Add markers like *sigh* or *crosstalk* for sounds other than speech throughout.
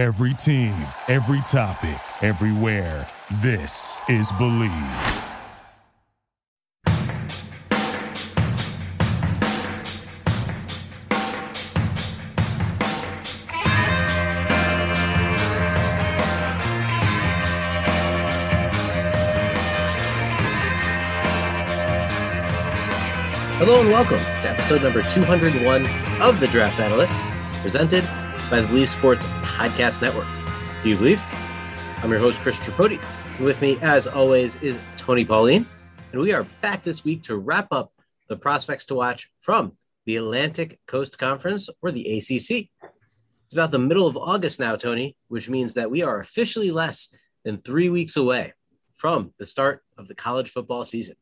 Every team, every topic, everywhere. This is Bleav. Hello and welcome to episode number 201 of the Draft Analysts, presented by the Bleav Sports Podcast Network. Do you believe? I'm your host, Chris Tripodi. With me, as always, is Tony Pauline. And we are back this week to wrap up the prospects to watch from the Atlantic Coast Conference or the ACC. It's about the middle of August now, Tony, which means that we are officially less than three weeks away from the start of the college football season.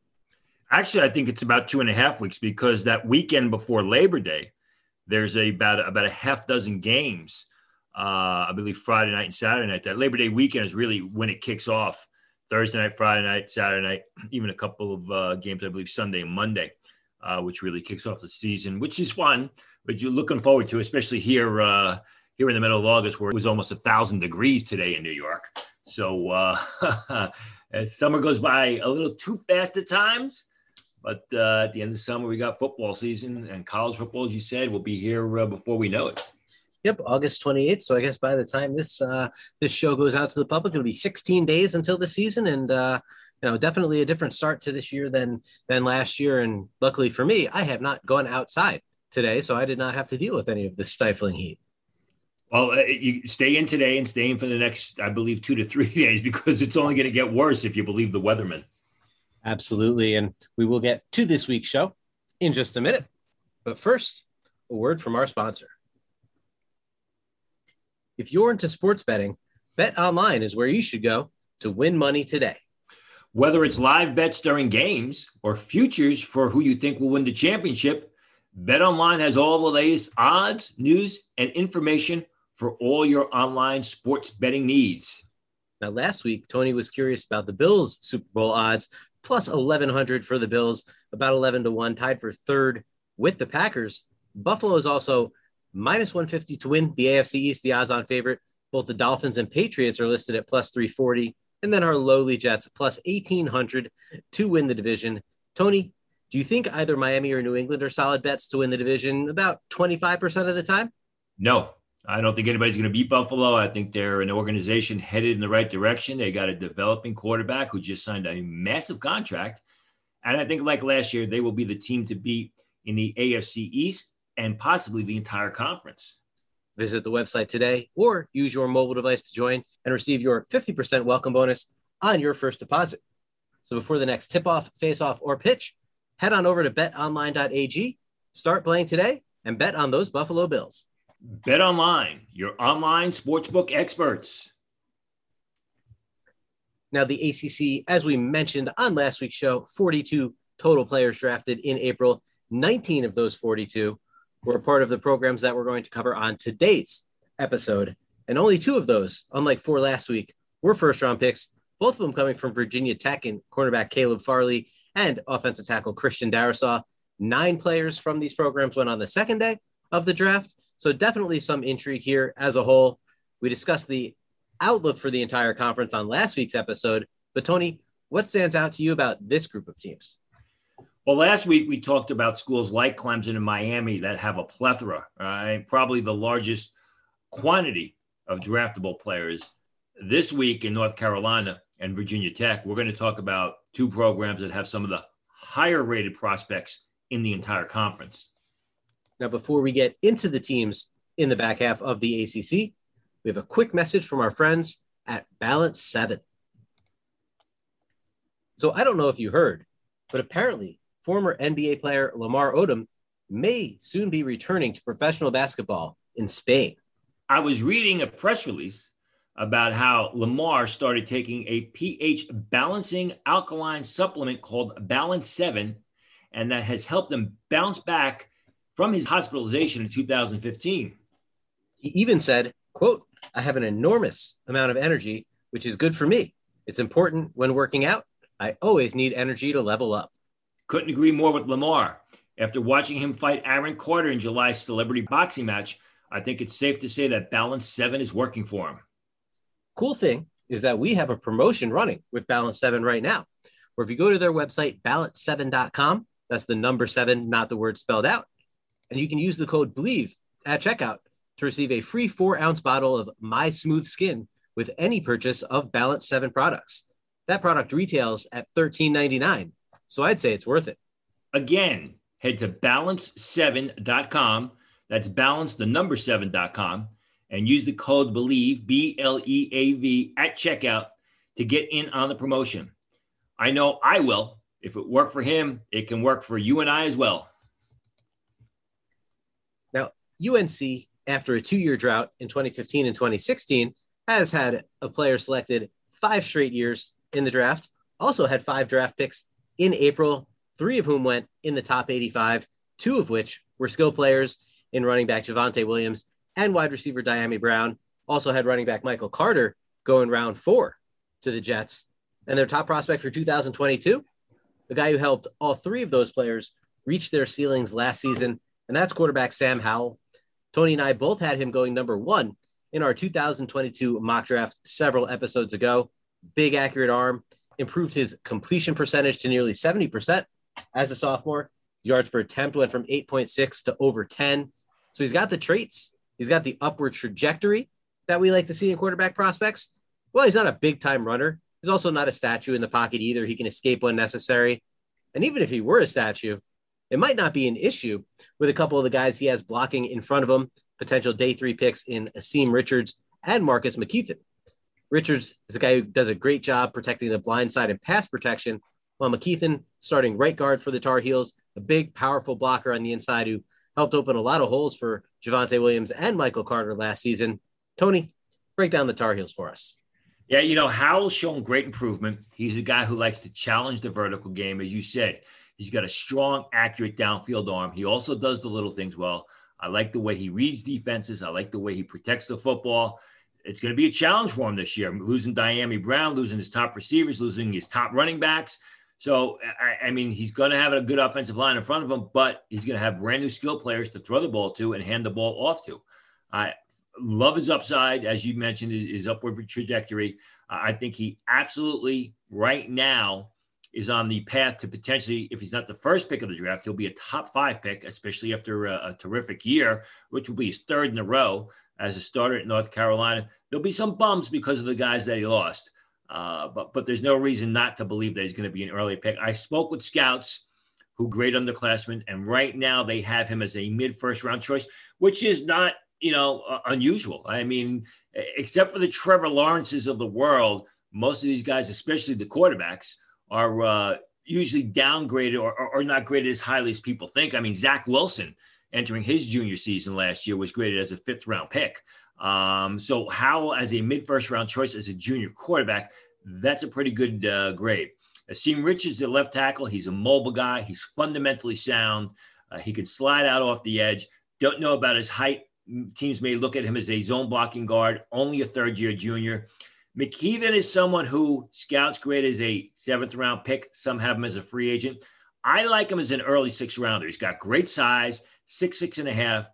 Actually, I think it's about two and a half weeks because that weekend before Labor Day, there's a, about about a half dozen games. Uh, I believe Friday night and Saturday night. That Labor Day weekend is really when it kicks off. Thursday night, Friday night, Saturday night, *clears throat* even a couple of uh, games, I believe Sunday and Monday, uh, which really kicks off the season, which is fun. But you're looking forward to, especially here uh, here in the middle of August, where it was almost a thousand degrees today in New York. So uh, *laughs* as summer goes by a little too fast at times, but uh, at the end of the summer, we got football season and college football, as you said, will be here uh, before we know it. Yep, August 28th. So I guess by the time this uh, this show goes out to the public, it'll be 16 days until the season, and uh, you know, definitely a different start to this year than than last year. And luckily for me, I have not gone outside today, so I did not have to deal with any of this stifling heat. Well, uh, you stay in today and stay in for the next, I believe, two to three *laughs* days because it's only going to get worse if you believe the weatherman. Absolutely. And we will get to this week's show in just a minute. But first, a word from our sponsor. If you're into sports betting, Bet Online is where you should go to win money today. Whether it's live bets during games or futures for who you think will win the championship, Bet Online has all the latest odds, news, and information for all your online sports betting needs. Now, last week, Tony was curious about the Bills' Super Bowl odds plus 1100 for the Bills, about 11 to 1, tied for third with the Packers. Buffalo is also minus 150 to win the AFC East, the odds on favorite. Both the Dolphins and Patriots are listed at plus 340. And then our lowly Jets plus 1800 to win the division. Tony, do you think either Miami or New England are solid bets to win the division about 25% of the time? No, I don't think anybody's going to beat Buffalo. I think they're an organization headed in the right direction. They got a developing quarterback who just signed a massive contract. And I think, like last year, they will be the team to beat in the AFC East and possibly the entire conference. Visit the website today or use your mobile device to join and receive your 50% welcome bonus on your first deposit. So before the next tip off, face off, or pitch, head on over to betonline.ag, start playing today, and bet on those Buffalo Bills. Bet Online, your online sportsbook experts. Now, the ACC, as we mentioned on last week's show, 42 total players drafted in April. 19 of those 42 were part of the programs that we're going to cover on today's episode. And only two of those, unlike four last week, were first round picks, both of them coming from Virginia Tech and cornerback Caleb Farley and offensive tackle Christian Darrisaw. Nine players from these programs went on the second day of the draft. So definitely some intrigue here as a whole. We discussed the outlook for the entire conference on last week's episode. But Tony, what stands out to you about this group of teams? Well, last week we talked about schools like Clemson and Miami that have a plethora, right? Probably the largest quantity of draftable players. This week in North Carolina and Virginia Tech, we're going to talk about two programs that have some of the higher rated prospects in the entire conference. Now, before we get into the teams in the back half of the ACC, we have a quick message from our friends at Balance 7. So, I don't know if you heard, but apparently, former NBA player Lamar Odom may soon be returning to professional basketball in Spain. I was reading a press release about how Lamar started taking a pH balancing alkaline supplement called Balance 7, and that has helped him bounce back from his hospitalization in 2015. He even said, quote, I have an enormous amount of energy, which is good for me. It's important when working out. I always need energy to level up. Couldn't agree more with Lamar. After watching him fight Aaron Carter in July's celebrity boxing match, I think it's safe to say that balance seven is working for him. Cool thing is that we have a promotion running with Balance 7 right now. Or if you go to their website, balance7.com, that's the number seven, not the word spelled out. And you can use the code believe at checkout to receive a free four ounce bottle of My Smooth Skin with any purchase of Balance 7 products. That product retails at $13.99. So I'd say it's worth it. Again, head to balance7.com. That's balance the number 7.com and use the code BLEAV, B L E A V, at checkout to get in on the promotion. I know I will. If it worked for him, it can work for you and I as well. UNC, after a two year drought in 2015 and 2016, has had a player selected five straight years in the draft, also had five draft picks in April, three of whom went in the top 85, two of which were skill players in running back Javonte Williams and wide receiver Dyami Brown. Also had running back Michael Carter going round four to the Jets. And their top prospect for 2022, the guy who helped all three of those players reach their ceilings last season, and that's quarterback Sam Howell. Tony and I both had him going number one in our 2022 mock draft several episodes ago. Big accurate arm, improved his completion percentage to nearly 70% as a sophomore. Yards per attempt went from 8.6 to over 10. So he's got the traits He's got the upward trajectory that we like to see in quarterback prospects. Well, he's not a big time runner. He's also not a statue in the pocket either. He can escape when necessary. And even if he were a statue, it might not be an issue with a couple of the guys he has blocking in front of him, potential day three picks in Asim Richards and Marcus McKethan. Richards is a guy who does a great job protecting the blind side and pass protection, while McKethan, starting right guard for the Tar Heels, a big, powerful blocker on the inside who helped open a lot of holes for Javonte Williams and Michael Carter last season. Tony, break down the Tar Heels for us. Yeah, you know, Howell's shown great improvement. He's a guy who likes to challenge the vertical game. As you said, he's got a strong, accurate downfield arm. He also does the little things well. I like the way he reads defenses. I like the way he protects the football. It's going to be a challenge for him this year. Losing Dyami Brown, losing his top receivers, losing his top running backs. So, I, I mean, he's going to have a good offensive line in front of him, but he's going to have brand new skill players to throw the ball to and hand the ball off to. I love his upside, as you mentioned, his upward trajectory. I think he absolutely, right now, is on the path to potentially, if he's not the first pick of the draft, he'll be a top five pick, especially after a, a, terrific year, which will be his third in a row as a starter at North Carolina. There'll be some bumps because of the guys that he lost. Uh, but but there's no reason not to believe that he's going to be an early pick. I spoke with scouts who grade underclassmen, and right now they have him as a mid first round choice, which is not you know uh, unusual. I mean, except for the Trevor Lawrences of the world, most of these guys, especially the quarterbacks, are uh, usually downgraded or, or, or not graded as highly as people think. I mean, Zach Wilson entering his junior season last year was graded as a fifth round pick. Um, so Howell as a mid first round choice as a junior quarterback, that's a pretty good uh, grade. Asim Richards, the left tackle, he's a mobile guy. He's fundamentally sound. Uh, he can slide out off the edge. Don't know about his height. Teams may look at him as a zone blocking guard, only a third year junior. McKethan is someone who scouts grade as a seventh round pick. Some have him as a free agent. I like him as an early six rounder. He's got great size, six, six and a half,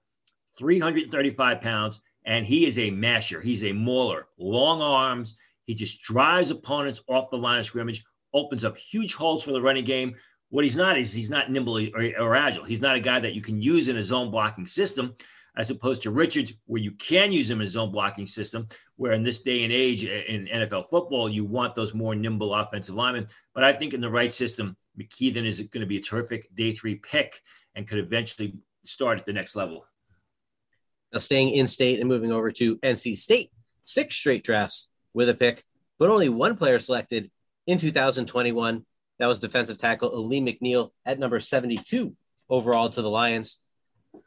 335 pounds and he is a masher. He's a mauler, long arms. He just drives opponents off the line of scrimmage, opens up huge holes for the running game. What he's not is he's not nimble or, or agile. He's not a guy that you can use in a zone blocking system, as opposed to Richards, where you can use him in a zone blocking system. Where in this day and age in NFL football, you want those more nimble offensive linemen. But I think in the right system, McKethan is going to be a terrific day three pick and could eventually start at the next level. Now, staying in state and moving over to NC State, six straight drafts with a pick, but only one player selected in 2021. That was defensive tackle Alim McNeil at number 72 overall to the Lions.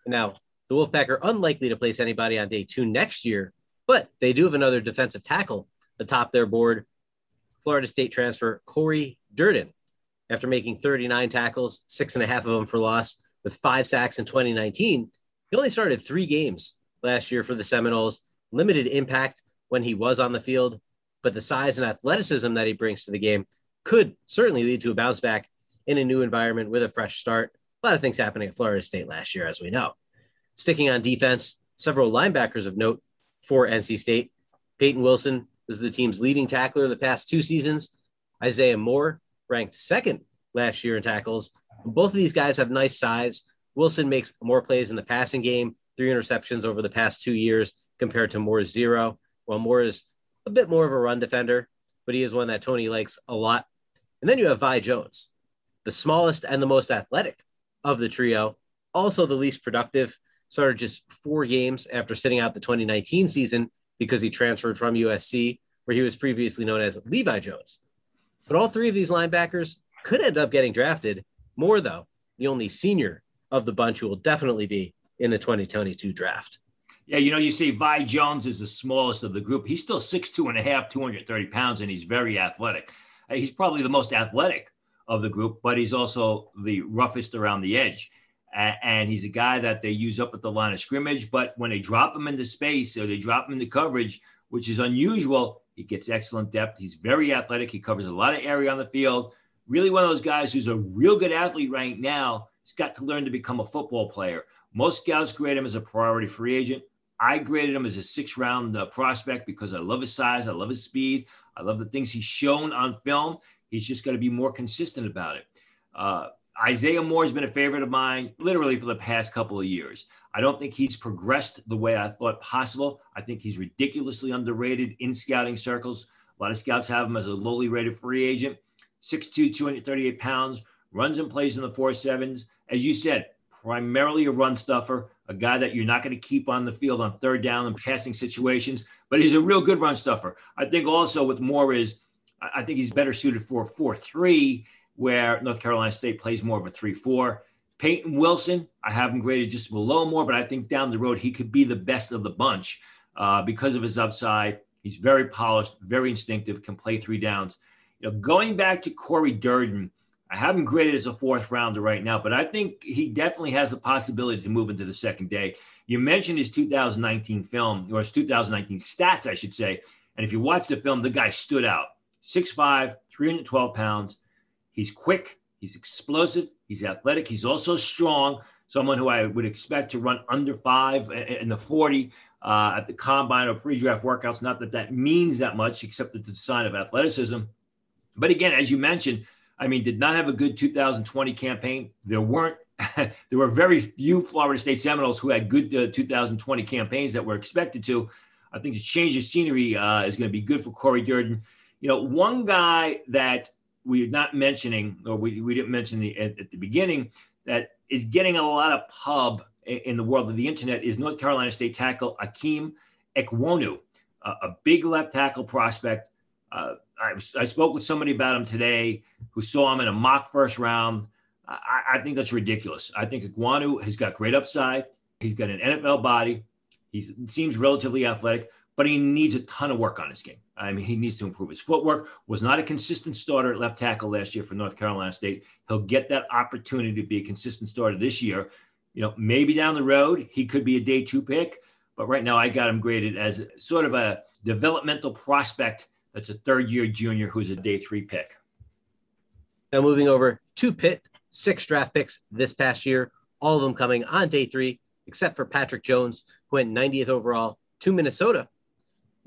Now, the Wolfpack are unlikely to place anybody on day two next year, but they do have another defensive tackle atop their board. Florida State transfer Corey Durden, after making 39 tackles, six and a half of them for loss, with five sacks in 2019. He only started three games last year for the Seminoles. Limited impact when he was on the field, but the size and athleticism that he brings to the game could certainly lead to a bounce back in a new environment with a fresh start. A lot of things happening at Florida State last year, as we know. Sticking on defense, several linebackers of note for NC State. Peyton Wilson was the team's leading tackler the past two seasons. Isaiah Moore ranked second last year in tackles. Both of these guys have nice size. Wilson makes more plays in the passing game, three interceptions over the past two years compared to Moore's zero. While Moore is a bit more of a run defender, but he is one that Tony likes a lot. And then you have Vi Jones, the smallest and the most athletic of the trio, also the least productive. Started just four games after sitting out the 2019 season because he transferred from USC, where he was previously known as Levi Jones. But all three of these linebackers could end up getting drafted. Moore, though, the only senior of the bunch who will definitely be in the 2022 draft. Yeah, you know, you see Vi Jones is the smallest of the group. He's still 6'2 and a half, 230 pounds, and he's very athletic. He's probably the most athletic of the group, but he's also the roughest around the edge. And he's a guy that they use up at the line of scrimmage. But when they drop him into space or they drop him into coverage, which is unusual, he gets excellent depth. He's very athletic. He covers a lot of area on the field. Really, one of those guys who's a real good athlete right now. He's got to learn to become a football player. Most scouts grade him as a priority free agent. I graded him as a six round uh, prospect because I love his size, I love his speed, I love the things he's shown on film. He's just got to be more consistent about it. Uh, Isaiah Moore has been a favorite of mine literally for the past couple of years. I don't think he's progressed the way I thought possible. I think he's ridiculously underrated in scouting circles. A lot of scouts have him as a lowly rated free agent. 6'2, 238 pounds, runs and plays in the four sevens. As you said, primarily a run stuffer, a guy that you're not going to keep on the field on third down and passing situations, but he's a real good run stuffer. I think also with Moore is, I think he's better suited for 4 3, where North Carolina State plays more of a 3 4. Peyton Wilson, I have him graded just below Moore, but I think down the road he could be the best of the bunch uh, because of his upside. He's very polished, very instinctive, can play three downs. You know, going back to Corey Durden, I haven't graded as a fourth rounder right now, but I think he definitely has the possibility to move into the second day. You mentioned his 2019 film, or his 2019 stats, I should say. And if you watch the film, the guy stood out 6'5, 312 pounds. He's quick, he's explosive, he's athletic, he's also strong. Someone who I would expect to run under five in the 40 uh, at the combine or pre draft workouts. Not that that means that much, except that it's a sign of athleticism. But again, as you mentioned, I mean, did not have a good 2020 campaign. There weren't, *laughs* there were very few Florida State Seminoles who had good uh, 2020 campaigns that were expected to. I think the change of scenery uh, is going to be good for Corey Durden. You know, one guy that we're not mentioning, or we, we didn't mention the, at, at the beginning, that is getting a lot of pub in the world of the internet is North Carolina State tackle Ikem Ekwonu, uh, a big left tackle prospect. Uh, I, I, spoke with somebody about him today who saw him in a mock first round. I, I think that's ridiculous. I think Ekwonu has got great upside. He's got an NFL body. He seems relatively athletic, but he needs a ton of work on his game. I mean, he needs to improve his footwork. Was not a consistent starter at left tackle last year for North Carolina State. He'll get that opportunity to be a consistent starter this year. You know, maybe down the road he could be a day two pick, but right now I got him graded as sort of a developmental prospect that's a third year junior who's a day three pick. Now moving over to Pitt, six draft picks this past year, all of them coming on day three, except for Patrick Jones, who went 90th overall to Minnesota.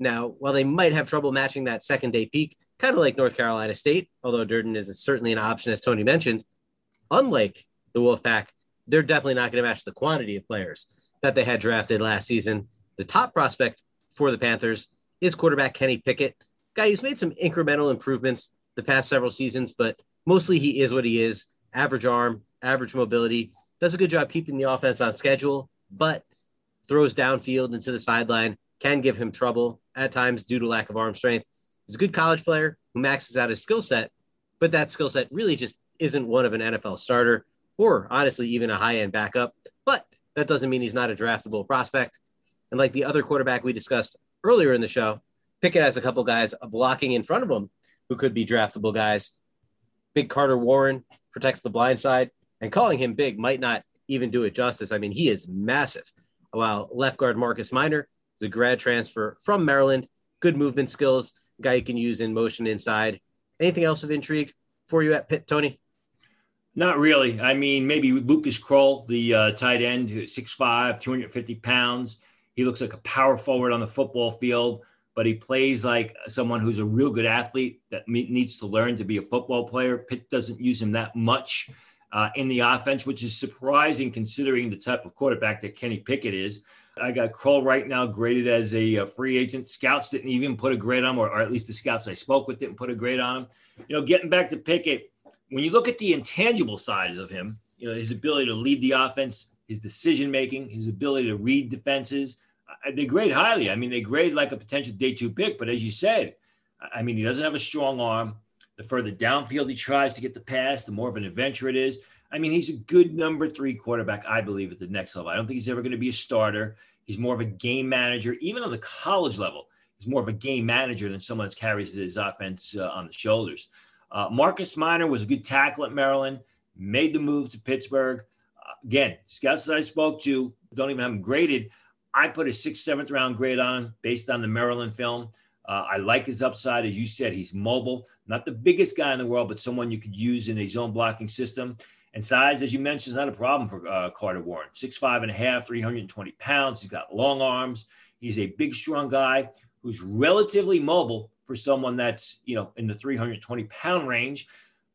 Now, while they might have trouble matching that second day peak, kind of like North Carolina State, although Durden is certainly an option, as Tony mentioned, unlike the Wolfpack, they're definitely not going to match the quantity of players that they had drafted last season. The top prospect for the Panthers is quarterback Kenny Pickett, guy who's made some incremental improvements the past several seasons, but mostly he is what he is average arm, average mobility, does a good job keeping the offense on schedule, but throws downfield into the sideline, can give him trouble at times due to lack of arm strength. He's a good college player who maxes out his skill set, but that skill set really just isn't one of an NFL starter or honestly even a high end backup. But that doesn't mean he's not a draftable prospect. And like the other quarterback we discussed earlier in the show, Pickett has a couple guys blocking in front of him who could be draftable guys. Big Carter Warren protects the blind side, and calling him big might not even do it justice. I mean, he is massive. While left guard Marcus Minor is a grad transfer from Maryland, good movement skills, guy you can use in motion inside. Anything else of intrigue for you at Pitt, Tony? Not really. I mean, maybe Lucas Krull, the uh, tight end, 6'5, 250 pounds He looks like a power forward on the football field, but he plays like someone who's a real good athlete that needs to learn to be a football player. Pitt doesn't use him that much uh, in the offense, which is surprising considering the type of quarterback that Kenny Pickett is. I got Krull right now graded as a, a, free agent. Scouts didn't even put a grade on him, or, or, at least the scouts I spoke with didn't put a grade on him. You know, getting back to Pickett, when you look at the intangible sides of him, you know, his ability to lead the offense, his decision making, his ability to read defenses, they grade highly. I mean, they grade like a potential day two pick. But as you said, I mean, he doesn't have a strong arm. The further downfield he tries to get the pass, the more of an adventure it is. I mean, he's a good number three quarterback, I believe, at the next level. I don't think he's ever going to be a starter. He's more of a game manager, even on the college level. He's more of a game manager than someone that carries his offense uh, on the shoulders. Uh, Marcus Minor was a good tackle at Maryland, made the move to Pittsburgh. Uh, again, scouts that I spoke to don't even have him graded. I put a sixth, seventh round grade on him based on the Maryland film. Uh, I like his upside. As you said, he's mobile, not the biggest guy in the world, but someone you could use in a zone blocking system. And size, as you mentioned, is not a problem for uh, Carter Warren. Six five and a half, 320 pounds. He's got long arms. He's a big, strong guy who's relatively mobile for someone that's, you know, in the 320 pound range.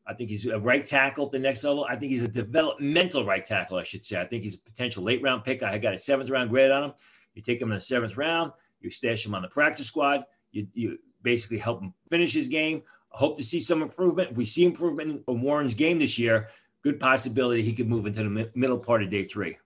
I think he's a right tackle at the next level. I think he's a developmental right tackle, I should say. I think he's a potential late round pick. I got a seventh round grade on him. You take him in the seventh round, you stash him on the practice squad, you, you basically help him finish his game. I hope to see some improvement. If we see improvement in Warren's game this year, good possibility he could move into the middle part of day three.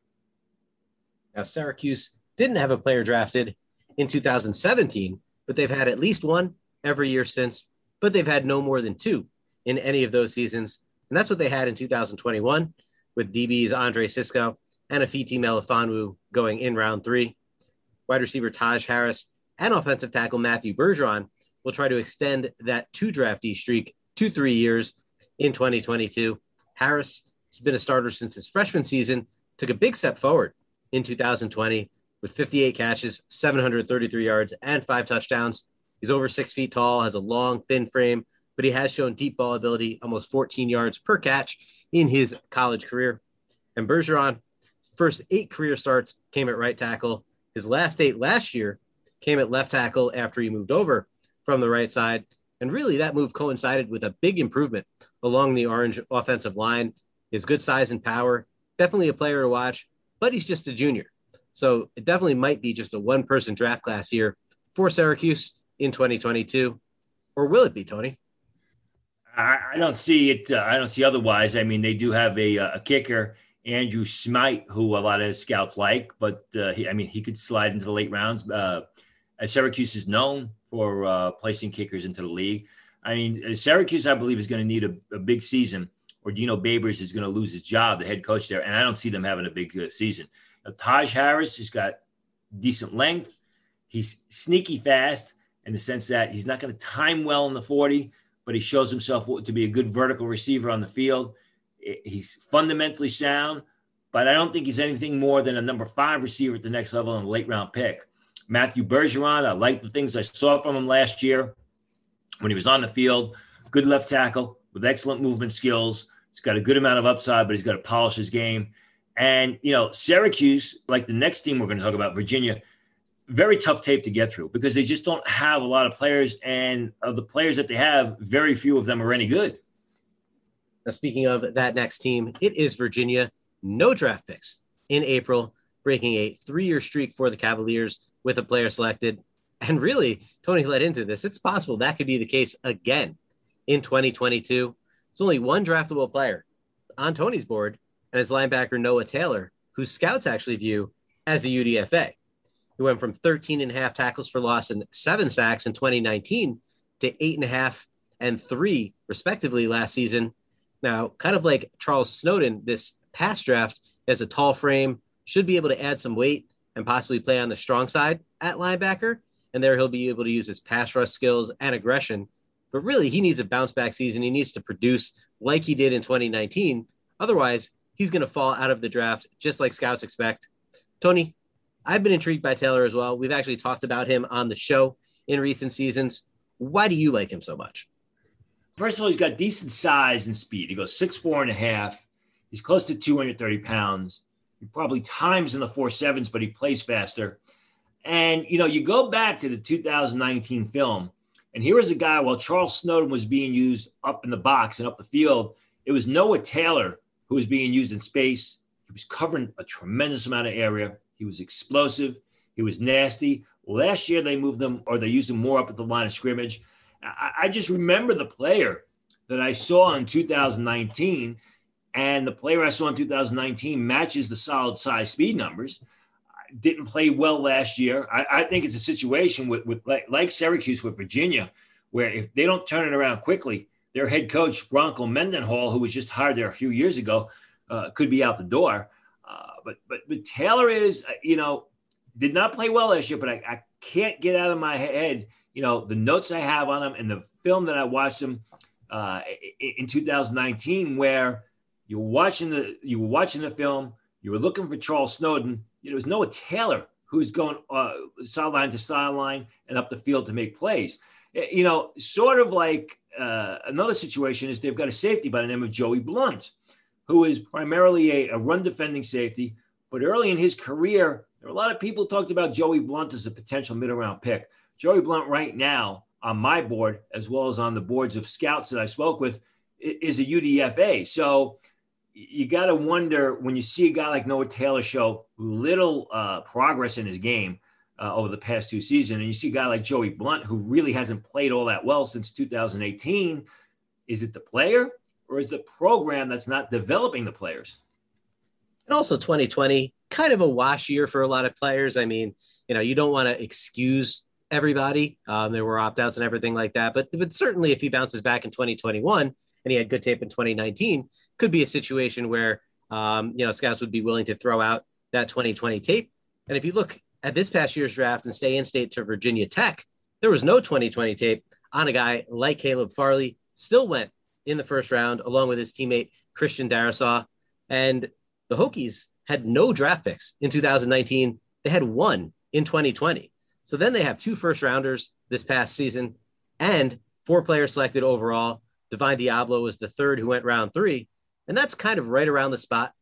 Now, Syracuse didn't have a player drafted in 2017, but they've had at least one every year since, but they've had no more than two in any of those seasons. And that's what they had in 2021 with DBs Andre Cisco and Ifeatu Melifonwu going in round three. Wide receiver Taj Harris and offensive tackle Matthew Bergeron will try to extend that two draftee streak to three years in 2022. Harris has been a starter since his freshman season, took a big step forward in 2020 with 58 catches, 733 yards, and five touchdowns. He's over six feet tall, has a long, thin frame, but he has shown deep ball ability, almost 14 yards per catch in his college career. And Bergeron, first eight career starts came at right tackle. His last eight last year came at left tackle after he moved over from the right side. And really, that move coincided with a big improvement along the Orange offensive line. His good size and power, definitely a player to watch, but he's just a junior. So it definitely might be just a one person draft class here for Syracuse in 2022. Or will it be, Tony? I, don't see it. Uh, I don't see otherwise. I mean, they do have a, a kicker, Andrew Szmyt, who a lot of scouts like, but uh, he, I mean, he could slide into the late rounds. Uh, Syracuse is known for uh, placing kickers into the league. I mean, uh, Syracuse, I believe, is going to need a, a, big season, or Dino Babers is going to lose his job, the head coach there, and I don't see them having a big uh, season. Now, Taj Harris has got decent length. He's sneaky fast in the sense that he's not going to time well in the 40, but he shows himself to be a good vertical receiver on the field. He's fundamentally sound, but I don't think he's anything more than a number five receiver at the next level and a late round pick. Matthew Bergeron, I like the things I saw from him last year when he was on the field. Good left tackle with excellent movement skills. He's got a good amount of upside, but he's got to polish his game. And, you know, Syracuse, like the next team we're going to talk about, Virginia, very tough tape to get through because they just don't have a lot of players. And of the players that they have, very few of them are any good. Now, speaking of that next team, it is Virginia. No draft picks in April, breaking a three year streak for the Cavaliers with a player selected. And really, Tony led into this. It's possible that could be the case again in 2022. It's only one draftable player on Tony's board, and it's linebacker Noah Taylor, who scouts actually view as a UDFA. He went from 13 and a half tackles for loss and seven sacks in 2019 to eight and a half and three, respectively, last season. Now, kind of like Charles Snowden, this past draft has a tall frame, should be able to add some weight and possibly play on the strong side at linebacker. And there he'll be able to use his pass rush skills and aggression. But really, he needs a bounce back season. He needs to produce like he did in 2019. Otherwise, he's going to fall out of the draft, just like scouts expect. Tony, I've been intrigued by Taylor as well. We've actually talked about him on the show in recent seasons. Why do you like him so much? First of all, he's got decent size and speed. He goes six four and a half. He's close to 230 pounds. He probably times in the four sevens, but he plays faster. And, you know, you go back to the 2019 film, and here was a guy while Charles Snowden was being used up in the box and up the field, it was Noah Taylor who was being used in space. He was covering a tremendous amount of area. He was explosive. He was nasty. Last year, they moved him or they used him more up at the line of scrimmage. I, I just remember the player that I saw in 2019, and the player I saw in 2019 matches the solid size speed numbers. Didn't play well last year. I, I think it's a situation with, with like, like Syracuse with Virginia, where if they don't turn it around quickly, their head coach Bronco Mendenhall, who was just hired there a few years ago, uh, could be out the door. Uh, but but but Taylor is, uh, you know, did not play well last year, but I, I can't get out of my head, you know, the notes I have on him and the film that I watched him uh, in 2019, where you were watching the you were watching the film, you were looking for Charles Snowden. There was Noah Taylor who's going uh, sideline to sideline and up the field to make plays. You know, sort of like uh, another situation is they've got a safety by the name of Joey Blount, who is primarily a, a run defending safety. But early in his career, there were a lot of people talked about Joey Blount as a potential middle round pick. Joey Blount, right now, on my board, as well as on the boards of scouts that I spoke with, is a UDFA. So you got to wonder when you see a guy like Noah Taylor show little uh, progress in his game uh, over the past two seasons, and you see a guy like Joey Blount who really hasn't played all that well since 2018. Is it the player or is the program that's not developing the players? And also 2020, kind of a wash year for a lot of players. I mean, you know, you don't want to excuse everybody. Um, there were opt outs and everything like that. But, but certainly, if he bounces back in 2021 and he had good tape in 2019, could be a situation where, um, you know, scouts would be willing to throw out that 2020 tape. And if you look at this past year's draft and stay in state to Virginia Tech, there was no 2020 tape on a guy like Caleb Farley, still went in the first round along with his teammate Christian Darrisaw. And the Hokies had no draft picks in 2019. They had one in 2020. So then they have two first rounders this past season and four players selected overall. Divine Deablo was the third who went round three. And that's kind of right around the spot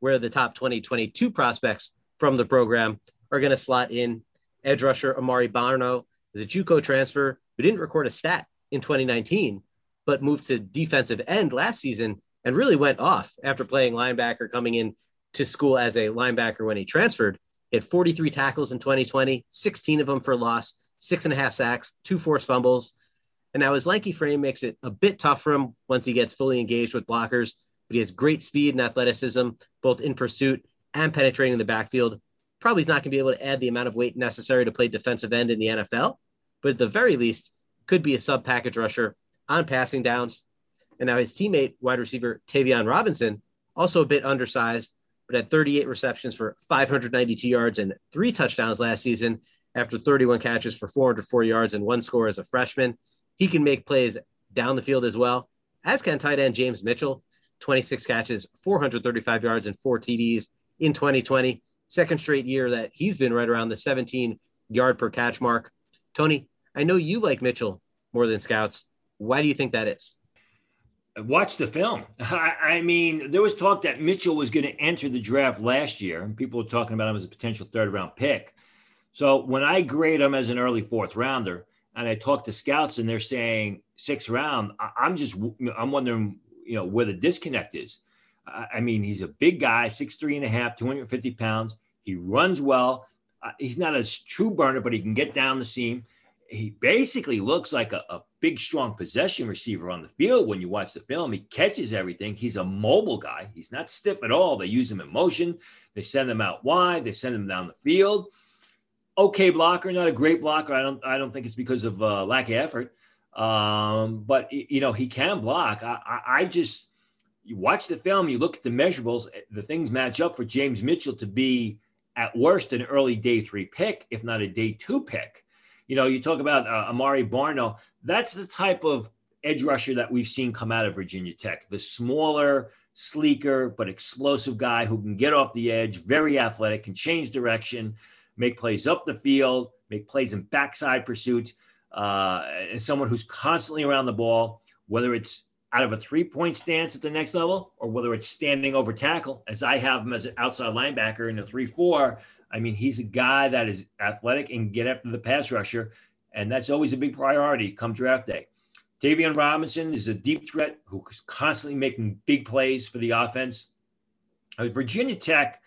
where the top 2022 prospects from the program are going to slot in. Edge rusher Amare Barno is a Juco transfer who didn't record a stat in 2019, but moved to defensive end last season and really went off after playing linebacker coming in to school as a linebacker when he transferred. He had 43 tackles in 2020, 16 of them for loss, six and a half sacks, two forced fumbles. And now his lanky frame makes it a bit tough for him once he gets fully engaged with blockers, but he has great speed and athleticism, both in pursuit and penetrating the backfield. Probably he's not going to be able to add the amount of weight necessary to play defensive end in the NFL, but at the very least, could be a sub package rusher on passing downs. And now his teammate, wide receiver Tayvion Robinson, also a bit undersized, but had 38 receptions for 592 yards and three touchdowns last season after 31 catches for 404 yards and one score as a freshman. He can make plays down the field as well, as can tight end James Mitchell, 26 catches, 435 yards, and four TDs in 2020. Second straight year that he's been right around the 17 yard per catch mark. Tony, I know you like Mitchell more than scouts. Why do you think that is? Watch the film. *laughs* I, I, mean, there was talk that Mitchell was going to enter the draft last year, and people were talking about him as a potential third round pick. So when I grade him as an early fourth rounder, and I talk to scouts, and they're saying sixth round, I, I'm just I'm wondering, you know, where the disconnect is. I, mean, he's a big guy, six three and a half, 250 pounds. He runs well. Uh, he's not a true burner, but he can get down the seam he basically looks like a, a, big, strong possession receiver on the field when you watch the film. He catches everything. He's a mobile guy. He's not stiff at all. They use him in motion. They send him out wide. They send him down the field. Okay blocker, not a great blocker. I don't. I don't think it's because of uh, lack of effort. Um, but you know he can block. I, I, I just you watch the film. You look at the measurables. The things match up for James Mitchell to be at worst an early day three pick, if not a day two pick you know, you talk about uh, Amare Barno. That's the type of edge rusher that we've seen come out of Virginia Tech. The smaller, sleeker, but explosive guy who can get off the edge, very athletic, can change direction, make plays up the field, make plays in backside pursuit, uh, and someone who's constantly around the ball, whether it's out of a three point stance at the next level or whether it's standing over tackle, as I have him as an outside linebacker in a 3 4. I mean, he's a guy that is athletic and get after the pass rusher, and that's always a big priority come draft day. Tayvion Robinson is a deep threat who's constantly making big plays for the offense. Uh, Virginia Tech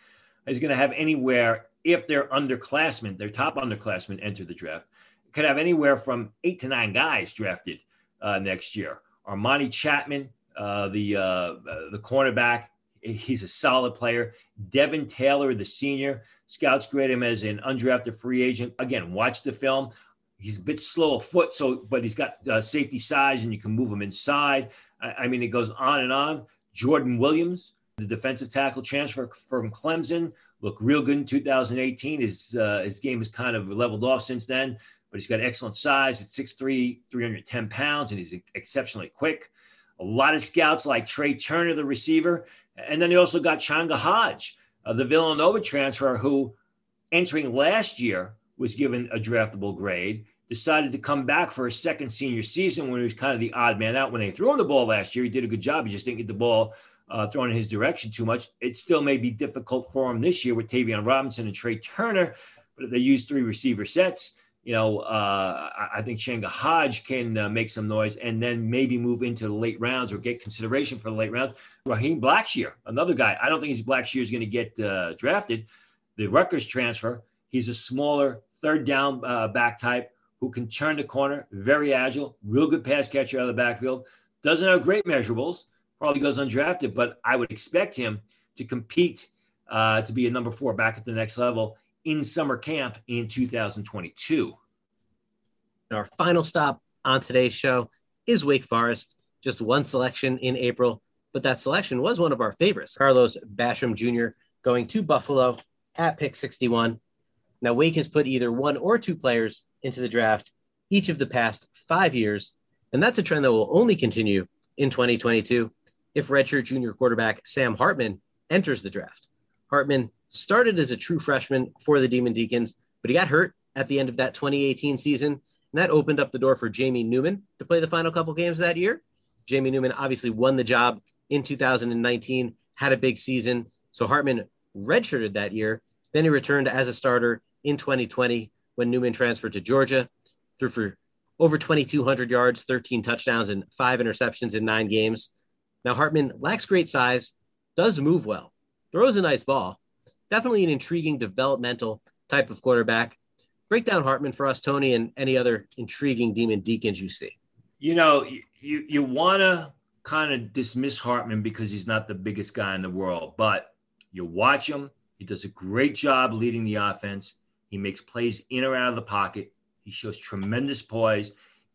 is going to have anywhere, if they're underclassmen, their top underclassmen enter the draft, could have anywhere from eight to nine guys drafted uh, next year. Armani Chatman, uh, the uh, the cornerback, he's a solid player. Devin Taylor, the senior, scouts grade him as an undrafted free agent. Again, watch the film. He's a bit slow of foot, so but he's got uh, safety size, and you can move him inside. I, I, mean, it goes on and on. Jordan Williams, the defensive tackle transfer from Clemson, looked real good in 2018. His uh, his game has kind of leveled off since then, but he's got excellent size at 6'3", 310 pounds, and he's exceptionally quick. A lot of scouts like Tre Turner, the receiver, and then he also got Changa Hodge, uh, the Villanova transfer, who entering last year was given a draftable grade decided to come back for a second senior season when he was kind of the odd man out. When they threw him the ball last year, he did a good job. He just didn't get the ball uh, thrown in his direction too much. It still may be difficult for him this year with Tayvion Robinson and Tre Turner, but they use three receiver sets, you know, uh, I think Changa Hodge can uh, make some noise and then maybe move into the late rounds or get consideration for the late rounds. Raheem Blackshear, another guy. I don't think Blackshear is going to get uh, drafted. The Rutgers transfer, he's a smaller third down uh, back type who can turn the corner, very agile, real good pass catcher out of the backfield. Doesn't have great measurables, probably goes undrafted, but I would expect him to compete uh, to be a number four back at the next level in summer camp in 2022. Our final stop on today's show is Wake Forest. Just one selection in April, but that selection was one of our favorites. Carlos Basham Jr. going to Buffalo at pick 61. Now, Wake has put either one or two players into the draft each of the past five years, and that's a trend that will only continue in 2022 if redshirt junior quarterback Sam Hartman enters the draft. Hartman started as a true freshman for the Demon Deacons, but he got hurt at the end of that 2018 season, and that opened up the door for Jamie Newman to play the final couple games that year. Jamie Newman obviously won the job in 2019, had a big season. So Hartman redshirted that year. Then he returned as a starter in 2020 when Newman transferred to Georgia, threw for over 2,200 yards, 13 touchdowns, and five interceptions in nine games. Now, Hartman lacks great size, does move well, throws a nice ball. Definitely an intriguing developmental type of quarterback. Break down Hartman for us, Tony, and any other intriguing Demon Deacons you see. You know, you, you want to kind of dismiss Hartman because he's not the biggest guy in the world, but you watch him, he does a great job leading the offense. He makes plays in or out of the pocket. He shows tremendous poise.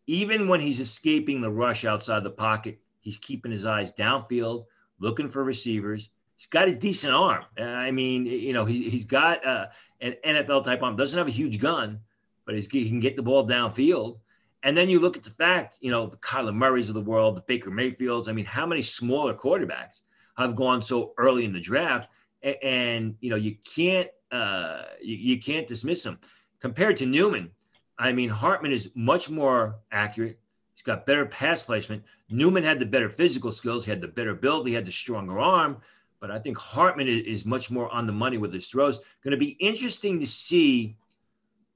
Even when he's escaping the rush outside the pocket, he's keeping his eyes downfield, looking for receivers. He's got a decent arm. I mean, you know, he, he's got uh, an NFL type arm. Doesn't have a huge gun, but he can get the ball downfield. And then you look at the fact, you know, the Kyler Murrays of the world, the Baker Mayfields. I mean, how many smaller quarterbacks have gone so early in the draft? And, and you know, you can't uh, you, you can't dismiss him. Compared to Newman, I mean, Hartman is much more accurate. He's got better pass placement. Newman had the better physical skills. He had the better build. He had the stronger arm. But I think Hartman is, much more on the money with his throws. Going to be interesting to see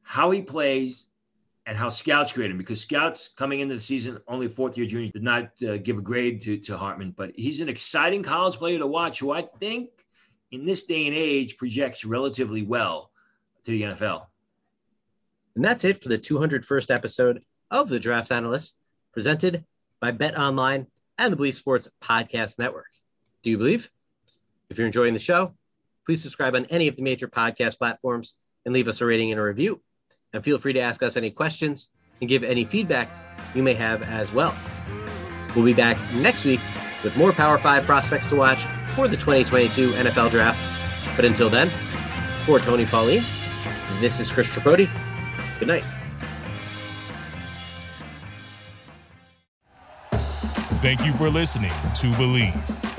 how he plays and how scouts grade him because scouts coming into the season, only fourth year junior, did not uh, give a grade to, to Hartman. But he's an exciting college player to watch who I think in this day and age projects relatively well to the NFL. And that's it for the 201st episode of the Draft Analyst, presented by Bet Online and the Bleav Sports Podcast Network. Do you believe? If you're enjoying the show, please subscribe on any of the major podcast platforms and leave us a rating and a review. And feel free to ask us any questions and give any feedback you may have as well. We'll be back next week with more Power 5 prospects to watch for the 2022 NFL Draft. But until then, for Tony Pauline, this is Chris Tripodi. Good night. Thank you for listening to Bleav.